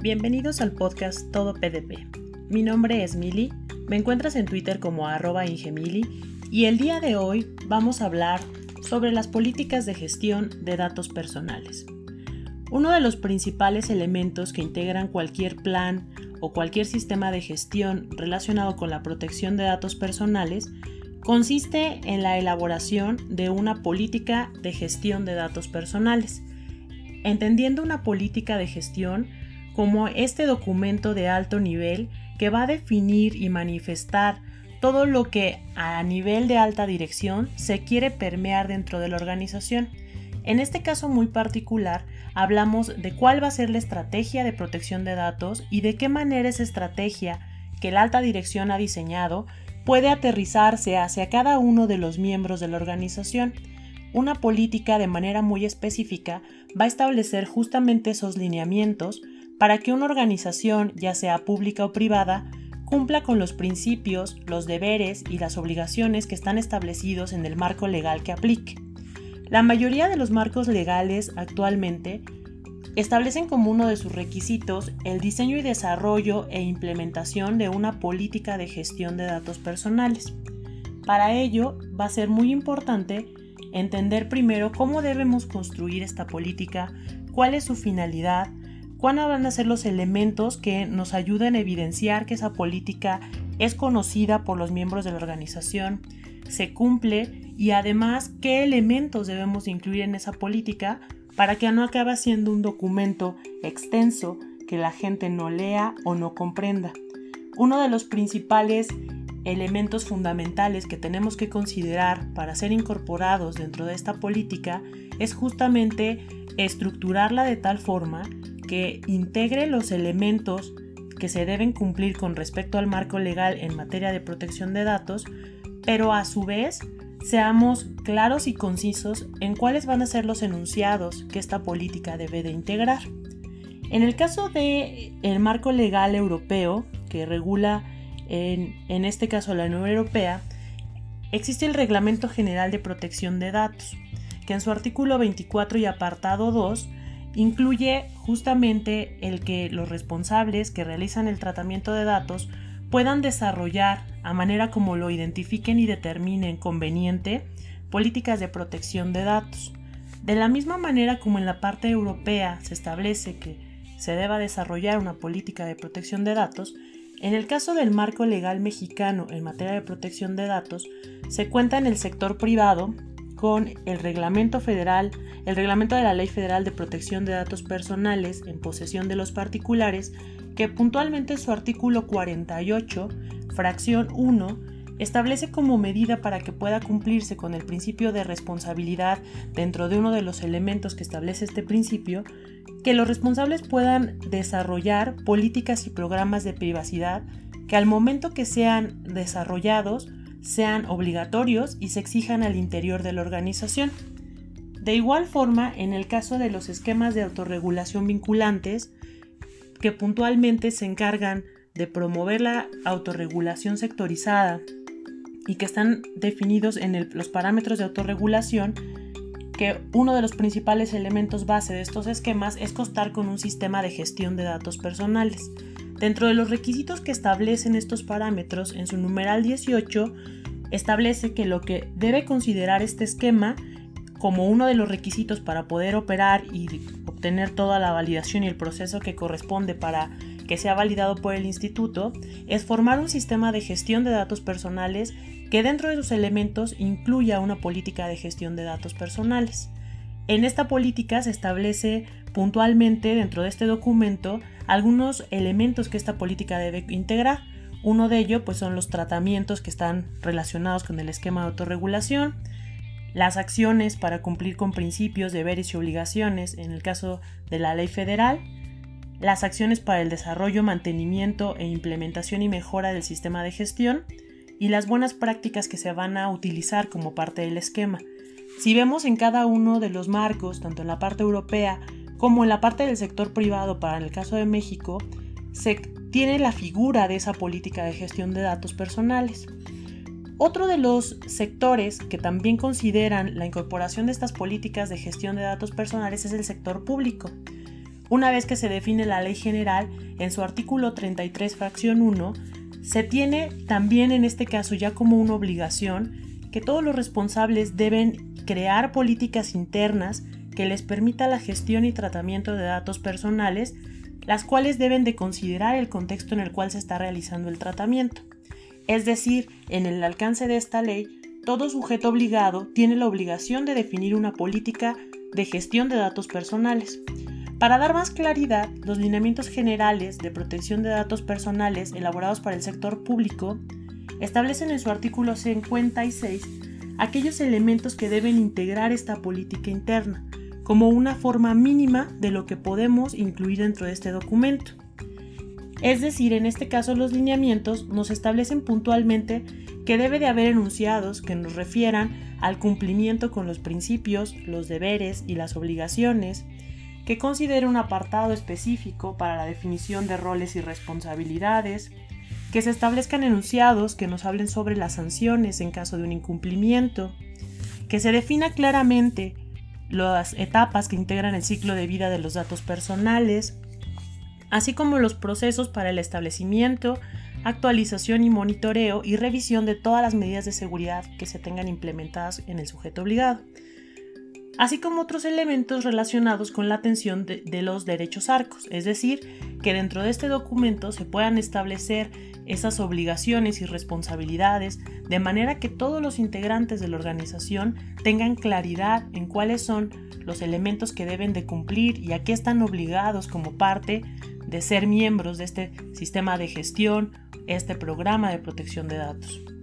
Bienvenidos al podcast Todo PDP. Mi nombre es Mili, me encuentras en Twitter como arroba ingemili y el día de hoy vamos a hablar sobre las políticas de gestión de datos personales. Uno de los principales elementos que integran cualquier plan o cualquier sistema de gestión relacionado con la protección de datos personales consiste en la elaboración de una política de gestión de datos personales. Entendiendo una política de gestión como este documento de alto nivel que va a definir y manifestar todo lo que a nivel de alta dirección se quiere permear dentro de la organización. En este caso muy particular, hablamos de cuál va a ser la estrategia de protección de datos y de qué manera esa estrategia que la alta dirección ha diseñado puede aterrizarse hacia cada uno de los miembros de la organización. Una política de manera muy específica va a establecer justamente esos lineamientos para que una organización, ya sea pública o privada, cumpla con los principios, los deberes y las obligaciones que están establecidos en el marco legal que aplique. La mayoría de los marcos legales actualmente establecen como uno de sus requisitos el diseño y desarrollo e implementación de una política de gestión de datos personales. Para ello va a ser muy importante entender primero cómo debemos construir esta política, cuál es su finalidad, cuáles van a ser los elementos que nos ayuden a evidenciar que esa política es conocida por los miembros de la organización, se cumple y además qué elementos debemos incluir en esa política para que no acabe siendo un documento extenso que la gente no lea o no comprenda. Uno de los principales elementos fundamentales que tenemos que considerar para ser incorporados dentro de esta política es justamente estructurarla de tal forma que integre los elementos que se deben cumplir con respecto al marco legal en materia de protección de datos, pero a su vez seamos claros y concisos en cuáles van a ser los enunciados que esta política debe de integrar. En el caso de el marco legal europeo que regula en, en este caso la Unión Europea, existe el Reglamento General de Protección de Datos, que en su artículo 24 y apartado 2 incluye justamente el que los responsables que realizan el tratamiento de datos puedan desarrollar, a manera como lo identifiquen y determinen conveniente, políticas de protección de datos. De la misma manera como en la parte europea se establece que se deba desarrollar una política de protección de datos, en el caso del marco legal mexicano en materia de protección de datos, se cuenta en el sector privado con el reglamento federal, el reglamento de la Ley Federal de Protección de Datos Personales en posesión de los particulares, que puntualmente en su artículo 48, fracción 1, establece como medida para que pueda cumplirse con el principio de responsabilidad dentro de uno de los elementos que establece este principio, que los responsables puedan desarrollar políticas y programas de privacidad que al momento que sean desarrollados sean obligatorios y se exijan al interior de la organización. De igual forma, en el caso de los esquemas de autorregulación vinculantes, que puntualmente se encargan de promover la autorregulación sectorizada y que están definidos en los parámetros de autorregulación, que uno de los principales elementos base de estos esquemas es contar con un sistema de gestión de datos personales. Dentro de los requisitos que establecen estos parámetros, en su numeral 18 establece que lo que debe considerar este esquema como uno de los requisitos para poder operar y obtener toda la validación y el proceso que corresponde para que sea validado por el instituto es formar un sistema de gestión de datos personales que dentro de sus elementos incluya una política de gestión de datos personales. En esta política se establece puntualmente dentro de este documento algunos elementos que esta política debe integrar. Uno de ellos pues, son los tratamientos que están relacionados con el esquema de autorregulación, las acciones para cumplir con principios, deberes y obligaciones en el caso de la ley federal, las acciones para el desarrollo, mantenimiento e implementación y mejora del sistema de gestión y las buenas prácticas que se van a utilizar como parte del esquema. Si vemos en cada uno de los marcos, tanto en la parte europea como en la parte del sector privado para el caso de México, se tiene la figura de esa política de gestión de datos personales. Otro de los sectores que también consideran la incorporación de estas políticas de gestión de datos personales es el sector público. Una vez que se define la ley general, en su artículo 33, fracción 1, se tiene también en este caso ya como una obligación que todos los responsables deben crear políticas internas que les permita la gestión y tratamiento de datos personales, las cuales deben de considerar el contexto en el cual se está realizando el tratamiento. Es decir, en el alcance de esta ley, todo sujeto obligado tiene la obligación de definir una política de gestión de datos personales. Para dar más claridad, los lineamientos generales de protección de datos personales elaborados para el sector público establecen en su artículo 56 aquellos elementos que deben integrar esta política interna, como una forma mínima de lo que podemos incluir dentro de este documento. Es decir, en este caso los lineamientos nos establecen puntualmente que debe de haber enunciados que nos refieran al cumplimiento con los principios, los deberes y las obligaciones, que considere un apartado específico para la definición de roles y responsabilidades, que se establezcan enunciados que nos hablen sobre las sanciones en caso de un incumplimiento, que se defina claramente las etapas que integran el ciclo de vida de los datos personales, así como los procesos para el establecimiento, actualización y monitoreo y revisión de todas las medidas de seguridad que se tengan implementadas en el sujeto obligado así como otros elementos relacionados con la atención de, los derechos arcos, es decir, que dentro de este documento se puedan establecer esas obligaciones y responsabilidades de manera que todos los integrantes de la organización tengan claridad en cuáles son los elementos que deben de cumplir y a qué están obligados como parte de ser miembros de este sistema de gestión, este programa de protección de datos.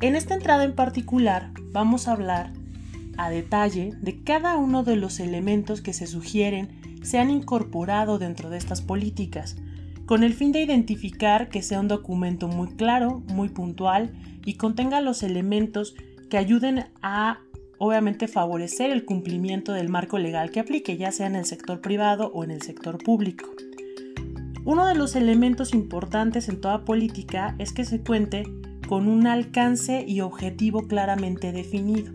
En esta entrada en particular vamos a hablar a detalle de cada uno de los elementos que se sugieren se han incorporado dentro de estas políticas, con el fin de identificar que sea un documento muy claro, muy puntual y contenga los elementos que ayuden a obviamente favorecer el cumplimiento del marco legal que aplique, ya sea en el sector privado o en el sector público. Uno de los elementos importantes en toda política es que se cuente con un alcance y objetivo claramente definido.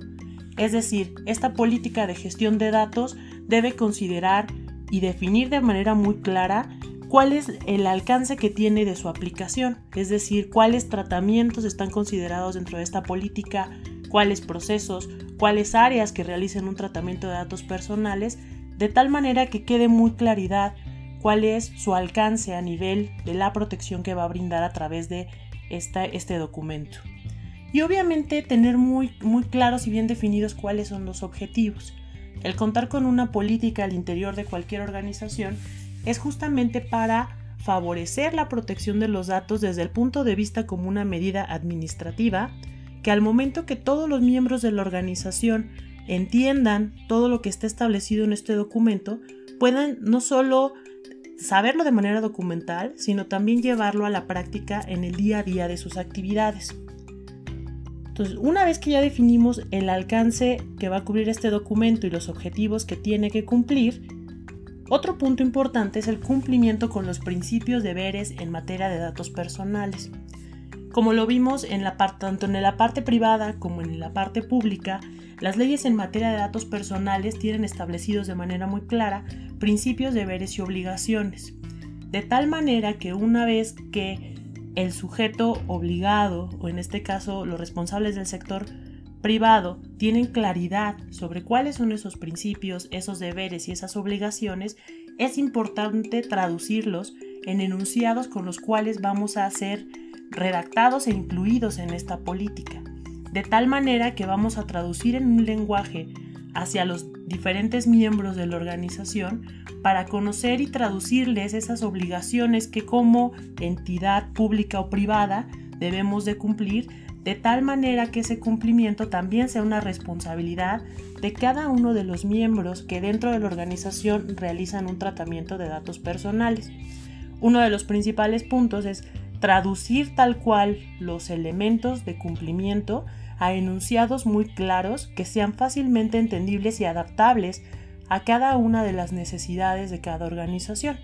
Es decir, esta política de gestión de datos debe considerar y definir de manera muy clara cuál es el alcance que tiene de su aplicación, es decir, cuáles tratamientos están considerados dentro de esta política, cuáles procesos, cuáles áreas que realicen un tratamiento de datos personales, de tal manera que quede muy claridad cuál es su alcance a nivel de la protección que va a brindar a través de este documento. Y obviamente tener muy, muy claros y bien definidos cuáles son los objetivos. El contar con una política al interior de cualquier organización es justamente para favorecer la protección de los datos desde el punto de vista como una medida administrativa, que al momento que todos los miembros de la organización entiendan todo lo que está establecido en este documento, puedan no solo saberlo de manera documental, sino también llevarlo a la práctica en el día a día de sus actividades. Entonces, una vez que ya definimos el alcance que va a cubrir este documento y los objetivos que tiene que cumplir, otro punto importante es el cumplimiento con los principios deberes en materia de datos personales. Como lo vimos en la tanto en la parte privada como en la parte pública, las leyes en materia de datos personales tienen establecidos de manera muy clara principios, deberes y obligaciones, de tal manera que una vez que el sujeto obligado, o en este caso los responsables del sector privado, tienen claridad sobre cuáles son esos principios, esos deberes y esas obligaciones, es importante traducirlos en enunciados con los cuales vamos a ser redactados e incluidos en esta política, de tal manera que vamos a traducir en un lenguaje hacia los diferentes miembros de la organización para conocer y traducirles esas obligaciones que como entidad pública o privada debemos de cumplir de tal manera que ese cumplimiento también sea una responsabilidad de cada uno de los miembros que dentro de la organización realizan un tratamiento de datos personales. Uno de los principales puntos es traducir tal cual los elementos de cumplimiento a enunciados muy claros que sean fácilmente entendibles y adaptables a cada una de las necesidades de cada organización.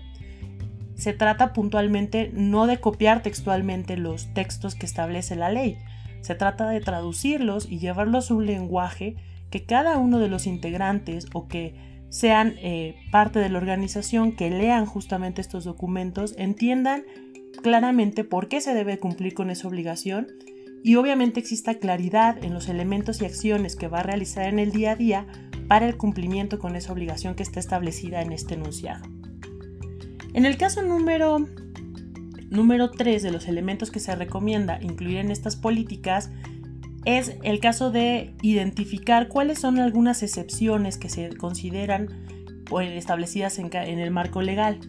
Se trata puntualmente no de copiar textualmente los textos que establece la ley, se trata de traducirlos y llevarlos a un lenguaje que cada uno de los integrantes o que sean eh, parte de la organización, que lean justamente estos documentos, entiendan claramente por qué se debe cumplir con esa obligación y obviamente exista claridad en los elementos y acciones que va a realizar en el día a día para el cumplimiento con esa obligación que está establecida en este enunciado. En el caso número número 3 de los elementos que se recomienda incluir en estas políticas es el caso de identificar cuáles son algunas excepciones que se consideran establecidas en, en el marco legal.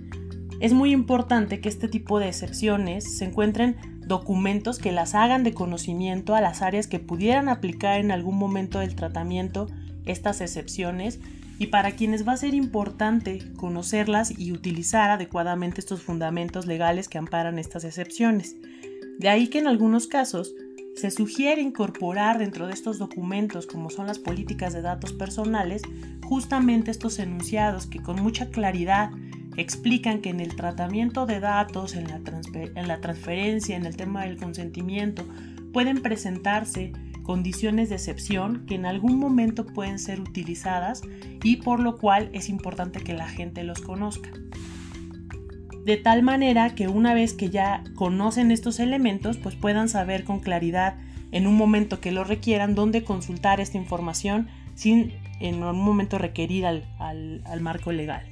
Es muy importante que este tipo de excepciones se encuentren documentos que las hagan de conocimiento a las áreas que pudieran aplicar en algún momento del tratamiento estas excepciones y para quienes va a ser importante conocerlas y utilizar adecuadamente estos fundamentos legales que amparan estas excepciones. De ahí que en algunos casos se sugiere incorporar dentro de estos documentos, como son las políticas de datos personales, justamente estos enunciados que con mucha claridad explican que en el tratamiento de datos, en la, en la transferencia, en el tema del consentimiento, pueden presentarse condiciones de excepción que en algún momento pueden ser utilizadas y por lo cual es importante que la gente los conozca. De tal manera que una vez que ya conocen estos elementos, pues puedan saber con claridad en un momento que lo requieran dónde consultar esta información sin en un momento requerir al, al marco legal.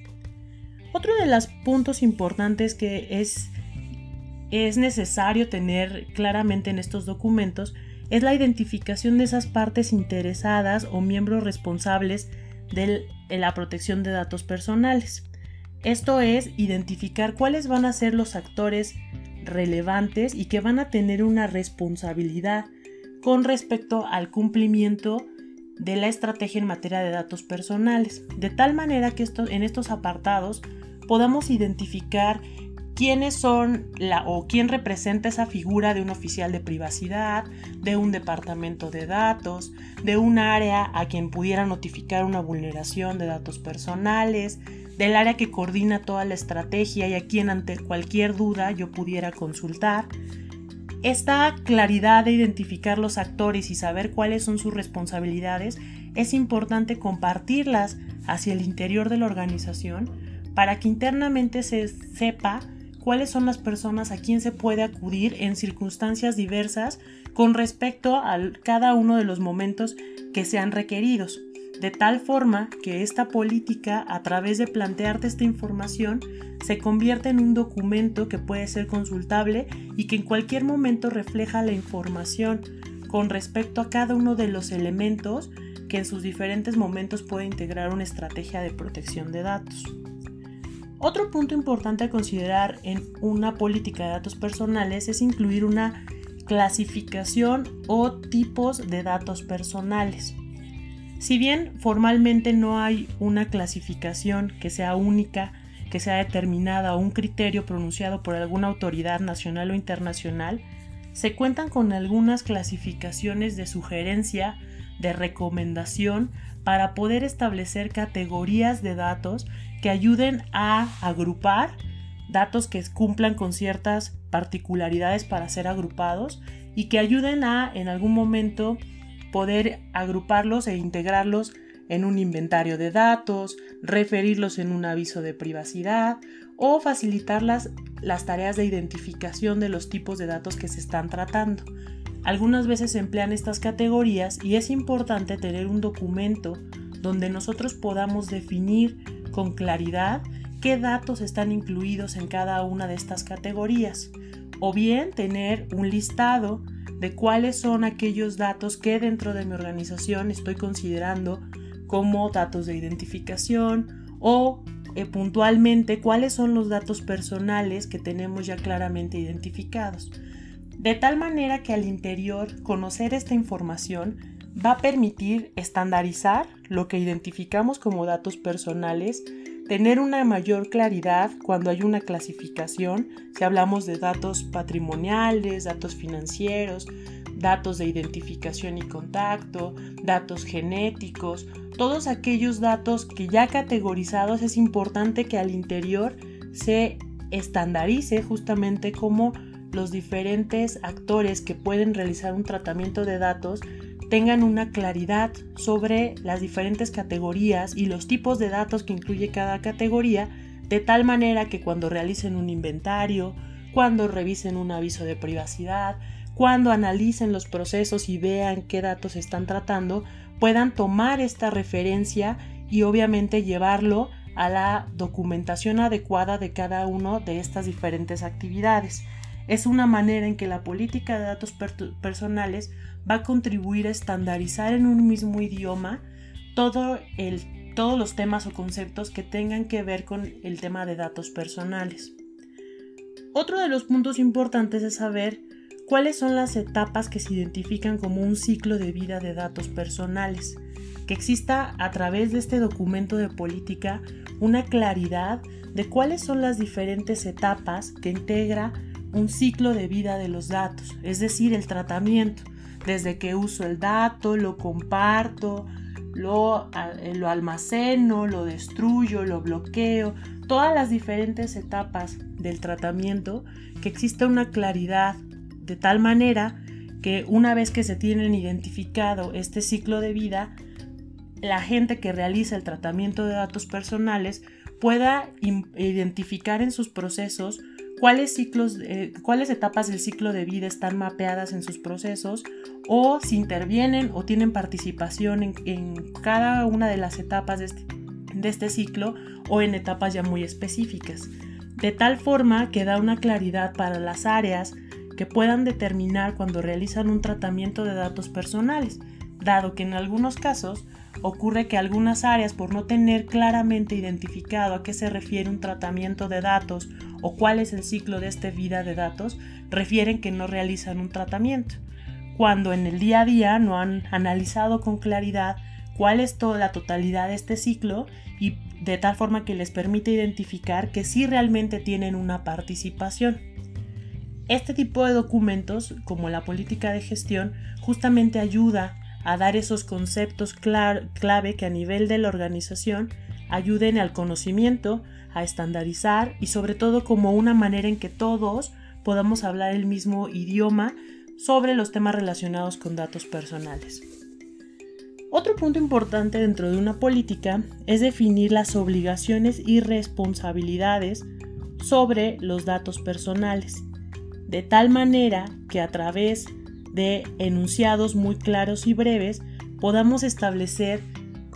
Otro de los puntos importantes que es, es necesario tener claramente en estos documentos es la identificación de esas partes interesadas o miembros responsables de la protección de datos personales. Esto es identificar cuáles van a ser los actores relevantes y que van a tener una responsabilidad con respecto al cumplimiento de la estrategia en materia de datos personales, de tal manera que en estos apartados podamos identificar quiénes son la o quién representa esa figura de un oficial de privacidad, de un departamento de datos, de un área a quien pudiera notificar una vulneración de datos personales, del área que coordina toda la estrategia y a quien ante cualquier duda yo pudiera consultar. Esta claridad de identificar los actores y saber cuáles son sus responsabilidades es importante compartirlas hacia el interior de la organización para que internamente se sepa cuáles son las personas a quien se puede acudir en circunstancias diversas con respecto a cada uno de los momentos que sean requeridos, de tal forma que esta política, a través de plantearte esta información, se convierte en un documento que puede ser consultable y que en cualquier momento refleja la información con respecto a cada uno de los elementos que en sus diferentes momentos puede integrar una estrategia de protección de datos. Otro punto importante a considerar en una política de datos personales es incluir una clasificación o tipos de datos personales. Si bien formalmente no hay una clasificación que sea única, que sea determinada o un criterio pronunciado por alguna autoridad nacional o internacional, se cuentan con algunas clasificaciones de sugerencia, de recomendación, para poder establecer categorías de datos que ayuden a agrupar datos que cumplan con ciertas particularidades para ser agrupados y que ayuden a en algún momento poder agruparlos e integrarlos en un inventario de datos, referirlos en un aviso de privacidad o facilitar las, las tareas de identificación de los tipos de datos que se están tratando. Algunas veces se emplean estas categorías y es importante tener un documento donde nosotros podamos definir con claridad qué datos están incluidos en cada una de estas categorías, o bien tener un listado de cuáles son aquellos datos que dentro de mi organización estoy considerando como datos de identificación o eh, puntualmente cuáles son los datos personales que tenemos ya claramente identificados. De tal manera que al interior conocer esta información va a permitir estandarizar lo que identificamos como datos personales, tener una mayor claridad cuando hay una clasificación, si hablamos de datos patrimoniales, datos financieros, datos de identificación y contacto, datos genéticos, todos aquellos datos que ya categorizados es importante que al interior se estandarice justamente como los diferentes actores que pueden realizar un tratamiento de datos tengan una claridad sobre las diferentes categorías y los tipos de datos que incluye cada categoría, de tal manera que cuando realicen un inventario, cuando revisen un aviso de privacidad, cuando analicen los procesos y vean qué datos están tratando, puedan tomar esta referencia y obviamente llevarlo a la documentación adecuada de cada una de estas diferentes actividades. Es una manera en que la política de datos personales va a contribuir a estandarizar en un mismo idioma todo el, todos los temas o conceptos que tengan que ver con el tema de datos personales. Otro de los puntos importantes es saber cuáles son las etapas que se identifican como un ciclo de vida de datos personales, que exista a través de este documento de política una claridad de cuáles son las diferentes etapas que integra un ciclo de vida de los datos, es decir, el tratamiento, desde que uso el dato, lo comparto, lo, lo, almaceno, lo destruyo, lo bloqueo, todas las diferentes etapas del tratamiento, que exista una claridad de tal manera que una vez que se tienen identificado este ciclo de vida, la gente que realiza el tratamiento de datos personales pueda identificar en sus procesos cuáles ciclos, eh, cuáles etapas del ciclo de vida están mapeadas en sus procesos o si intervienen o tienen participación en, cada una de las etapas de este, de este ciclo o en etapas ya muy específicas. De tal forma que da una claridad para las áreas que puedan determinar cuando realizan un tratamiento de datos personales, dado que en algunos casos ocurre que algunas áreas por no tener claramente identificado a qué se refiere un tratamiento de datos o cuál es el ciclo de esta vida de datos, refieren que no realizan un tratamiento, cuando en el día a día no han analizado con claridad cuál es toda la totalidad de este ciclo y de tal forma que les permite identificar que sí realmente tienen una participación. Este tipo de documentos, como la política de gestión, justamente ayuda a dar esos conceptos clave que a nivel de la organización ayuden al conocimiento, a estandarizar y sobre todo como una manera en que todos podamos hablar el mismo idioma sobre los temas relacionados con datos personales. Otro punto importante dentro de una política es definir las obligaciones y responsabilidades sobre los datos personales, de tal manera que a través de enunciados muy claros y breves podamos establecer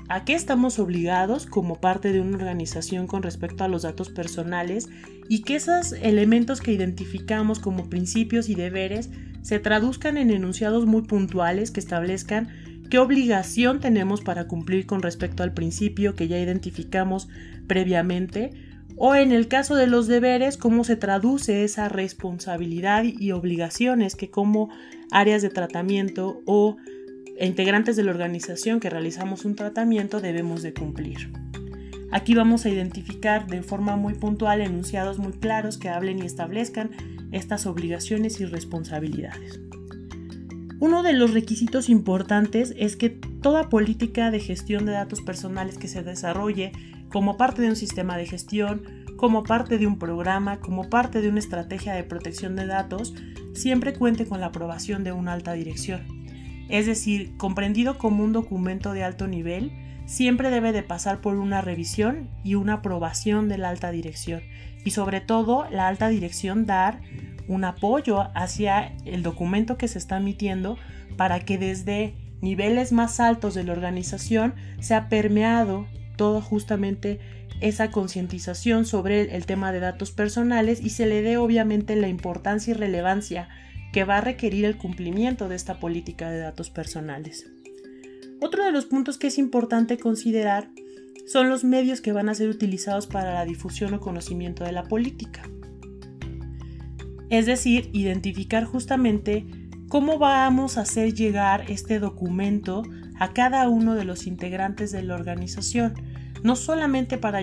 a qué estamos obligados como parte de una organización con respecto a los datos personales y que esos elementos que identificamos como principios y deberes se traduzcan en enunciados muy puntuales que establezcan qué obligación tenemos para cumplir con respecto al principio que ya identificamos previamente o en el caso de los deberes, cómo se traduce esa responsabilidad y obligaciones que como áreas de tratamiento o integrantes de la organización que realizamos un tratamiento debemos de cumplir. Aquí vamos a identificar de forma muy puntual enunciados muy claros que hablen y establezcan estas obligaciones y responsabilidades. Uno de los requisitos importantes es que toda política de gestión de datos personales que se desarrolle como parte de un sistema de gestión, como parte de un programa, como parte de una estrategia de protección de datos, siempre cuente con la aprobación de una alta dirección. Es decir, comprendido como un documento de alto nivel, siempre debe de pasar por una revisión y una aprobación de la alta dirección. Y sobre todo, la alta dirección dar un apoyo hacia el documento que se está emitiendo para que desde niveles más altos de la organización sea permeado todo justamente esa concientización sobre el tema de datos personales y se le dé obviamente la importancia y relevancia que va a requerir el cumplimiento de esta política de datos personales. Otro de los puntos que es importante considerar son los medios que van a ser utilizados para la difusión o conocimiento de la política. Es decir, identificar justamente cómo vamos a hacer llegar este documento a cada uno de los integrantes de la organización, no solamente para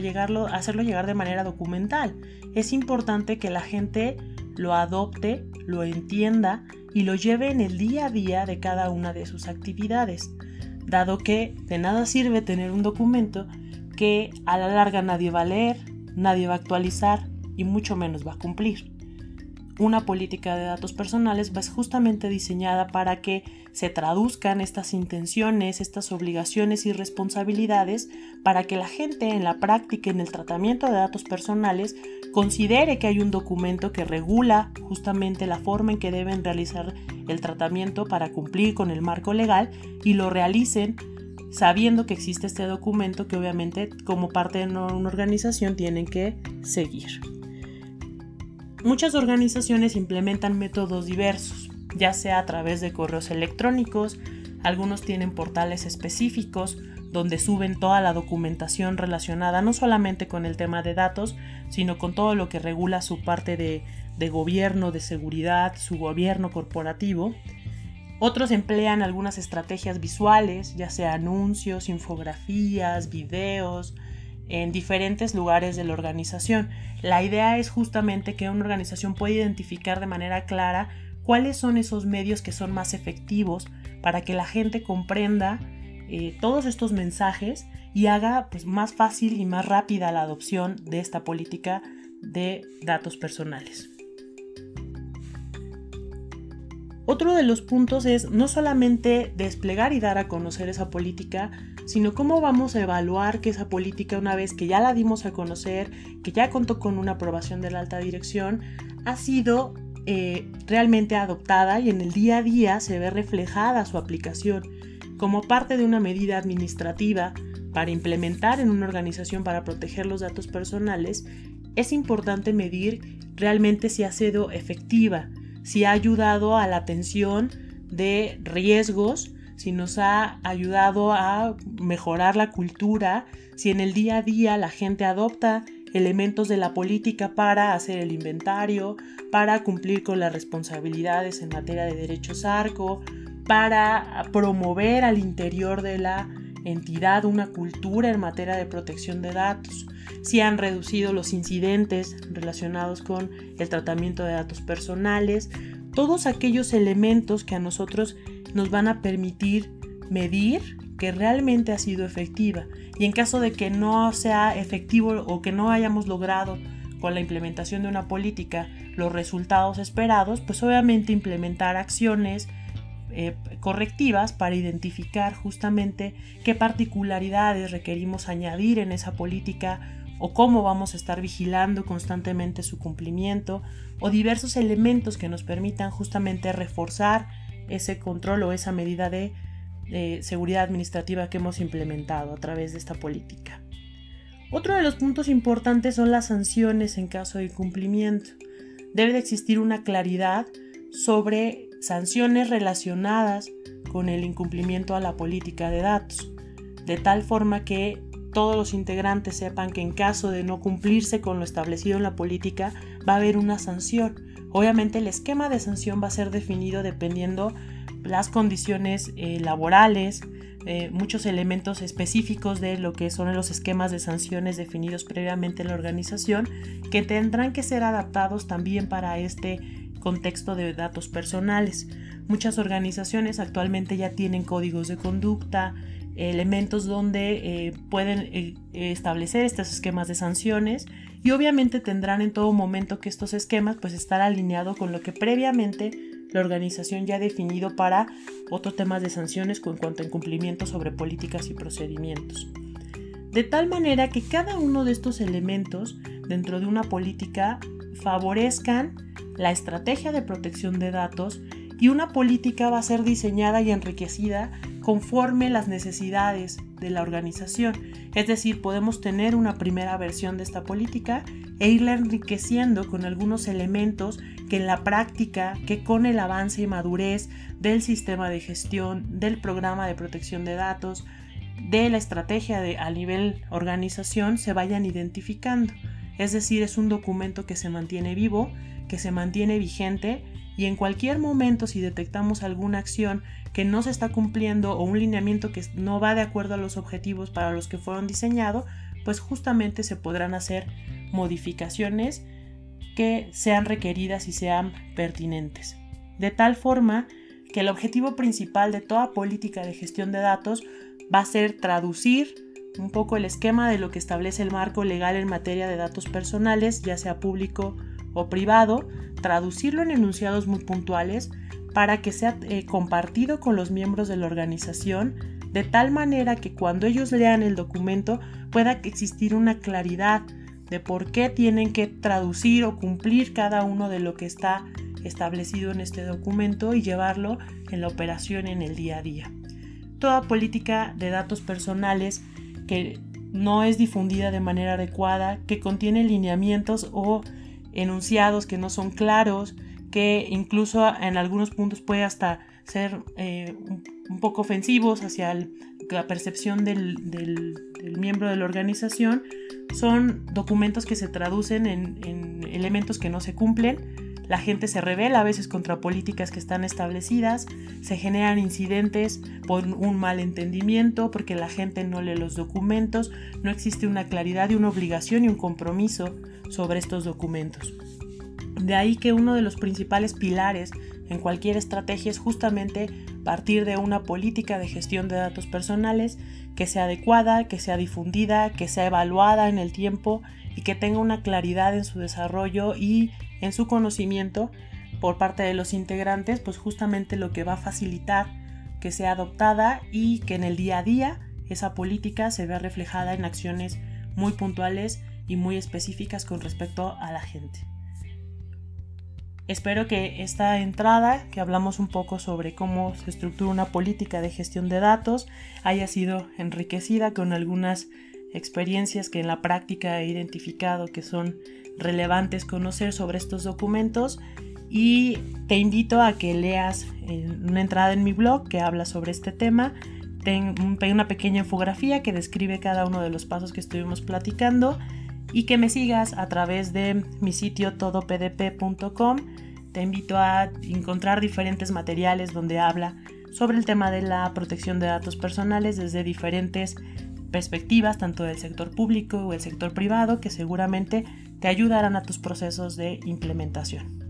hacerlo llegar de manera documental, es importante que la gente lo adopte, lo entienda y lo lleve en el día a día de cada una de sus actividades, dado que de nada sirve tener un documento que a la larga nadie va a leer, nadie va a actualizar y mucho menos va a cumplir. Una política de datos personales va justamente diseñada para que se traduzcan estas intenciones, estas obligaciones y responsabilidades para que la gente en la práctica, en el tratamiento de datos personales, considere que hay un documento que regula justamente la forma en que deben realizar el tratamiento para cumplir con el marco legal y lo realicen sabiendo que existe este documento que obviamente como parte de una organización tienen que seguir. Muchas organizaciones implementan métodos diversos, ya sea a través de correos electrónicos, algunos tienen portales específicos donde suben toda la documentación relacionada no solamente con el tema de datos, sino con todo lo que regula su parte de, gobierno, de seguridad, su gobierno corporativo. Otros emplean algunas estrategias visuales, ya sea anuncios, infografías, videos, en diferentes lugares de la organización. La idea es justamente que una organización pueda identificar de manera clara cuáles son esos medios que son más efectivos para que la gente comprenda eh, todos estos mensajes y haga pues, más fácil y más rápida la adopción de esta política de datos personales. Otro de los puntos es no solamente desplegar y dar a conocer esa política, sino cómo vamos a evaluar que esa política, una vez que ya la dimos a conocer, que ya contó con una aprobación de la alta dirección, ha sido eh, realmente adoptada y en el día a día se ve reflejada su aplicación como parte de una medida administrativa para implementar en una organización para proteger los datos personales, es importante medir realmente si ha sido efectiva, si ha ayudado a la atención de riesgos, si nos ha ayudado a mejorar la cultura, si en el día a día la gente adopta elementos de la política para hacer el inventario, para cumplir con las responsabilidades en materia de derechos arco, para promover al interior de la entidad una cultura en materia de protección de datos, si han reducido los incidentes relacionados con el tratamiento de datos personales, todos aquellos elementos que a nosotros nos van a permitir medir que realmente ha sido efectiva. Y en caso de que no sea efectivo o que no hayamos logrado con la implementación de una política los resultados esperados, pues obviamente implementar acciones eh, correctivas para identificar justamente qué particularidades requerimos añadir en esa política o cómo vamos a estar vigilando constantemente su cumplimiento o diversos elementos que nos permitan justamente reforzar ese control o esa medida de seguridad administrativa que hemos implementado a través de esta política. Otro de los puntos importantes son las sanciones en caso de incumplimiento. Debe de existir una claridad sobre sanciones relacionadas con el incumplimiento a la política de datos, de tal forma que todos los integrantes sepan que en caso de no cumplirse con lo establecido en la política va a haber una sanción. Obviamente el esquema de sanción va a ser definido dependiendo las condiciones eh, laborales, eh, muchos elementos específicos de lo que son los esquemas de sanciones definidos previamente en la organización que tendrán que ser adaptados también para este contexto de datos personales. Muchas organizaciones actualmente ya tienen códigos de conducta, elementos donde eh, pueden establecer estos esquemas de sanciones y obviamente tendrán en todo momento que estos esquemas pues estar alineados con lo que previamente la organización ya ha definido para otros temas de sanciones con cuanto a incumplimiento sobre políticas y procedimientos. De tal manera que cada uno de estos elementos dentro de una política favorezcan la estrategia de protección de datos y una política va a ser diseñada y enriquecida conforme las necesidades de la organización. Es decir, podemos tener una primera versión de esta política e irla enriqueciendo con algunos elementos que en la práctica, que con el avance y madurez del sistema de gestión, del programa de protección de datos, de la estrategia de, a nivel organización, se vayan identificando. Es decir, es un documento que se mantiene vivo que se mantiene vigente y en cualquier momento si detectamos alguna acción que no se está cumpliendo o un lineamiento que no va de acuerdo a los objetivos para los que fueron diseñados, pues justamente se podrán hacer modificaciones que sean requeridas y sean pertinentes. De tal forma que el objetivo principal de toda política de gestión de datos va a ser traducir un poco el esquema de lo que establece el marco legal en materia de datos personales, ya sea público o privado, traducirlo en enunciados muy puntuales para que sea eh, compartido con los miembros de la organización de tal manera que cuando ellos lean el documento pueda existir una claridad de por qué tienen que traducir o cumplir cada uno de lo que está establecido en este documento y llevarlo en la operación en el día a día. Toda política de datos personales que no es difundida de manera adecuada, que contiene lineamientos o enunciados que no son claros, que incluso en algunos puntos puede hasta ser eh, un poco ofensivos hacia la percepción del, miembro de la organización, son documentos que se traducen en, elementos que no se cumplen. La gente se revela a veces contra políticas que están establecidas, se generan incidentes por un malentendimiento, porque la gente no lee los documentos, no existe una claridad y una obligación y un compromiso sobre estos documentos. De ahí que uno de los principales pilares en cualquier estrategia es justamente partir de una política de gestión de datos personales que sea adecuada, que sea difundida, que sea evaluada en el tiempo y que tenga una claridad en su desarrollo y en su conocimiento por parte de los integrantes, pues justamente lo que va a facilitar que sea adoptada y que en el día a día esa política se vea reflejada en acciones muy puntuales y muy específicas con respecto a la gente. Espero que esta entrada, que hablamos un poco sobre cómo se estructura una política de gestión de datos, haya sido enriquecida con algunas experiencias que en la práctica he identificado que son relevantes conocer sobre estos documentos y te invito a que leas una entrada en mi blog que habla sobre este tema. Tengo una pequeña infografía que describe cada uno de los pasos que estuvimos platicando y que me sigas a través de mi sitio todopdp.com. Te invito a encontrar diferentes materiales donde habla sobre el tema de la protección de datos personales desde diferentes perspectivas, tanto del sector público o el sector privado, que seguramente te ayudarán a tus procesos de implementación.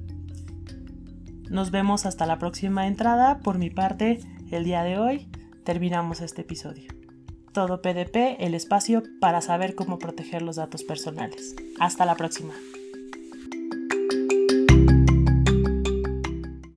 Nos vemos hasta la próxima entrada. Por mi parte, el día de hoy terminamos este episodio. Todo PDP, el espacio para saber cómo proteger los datos personales. Hasta la próxima.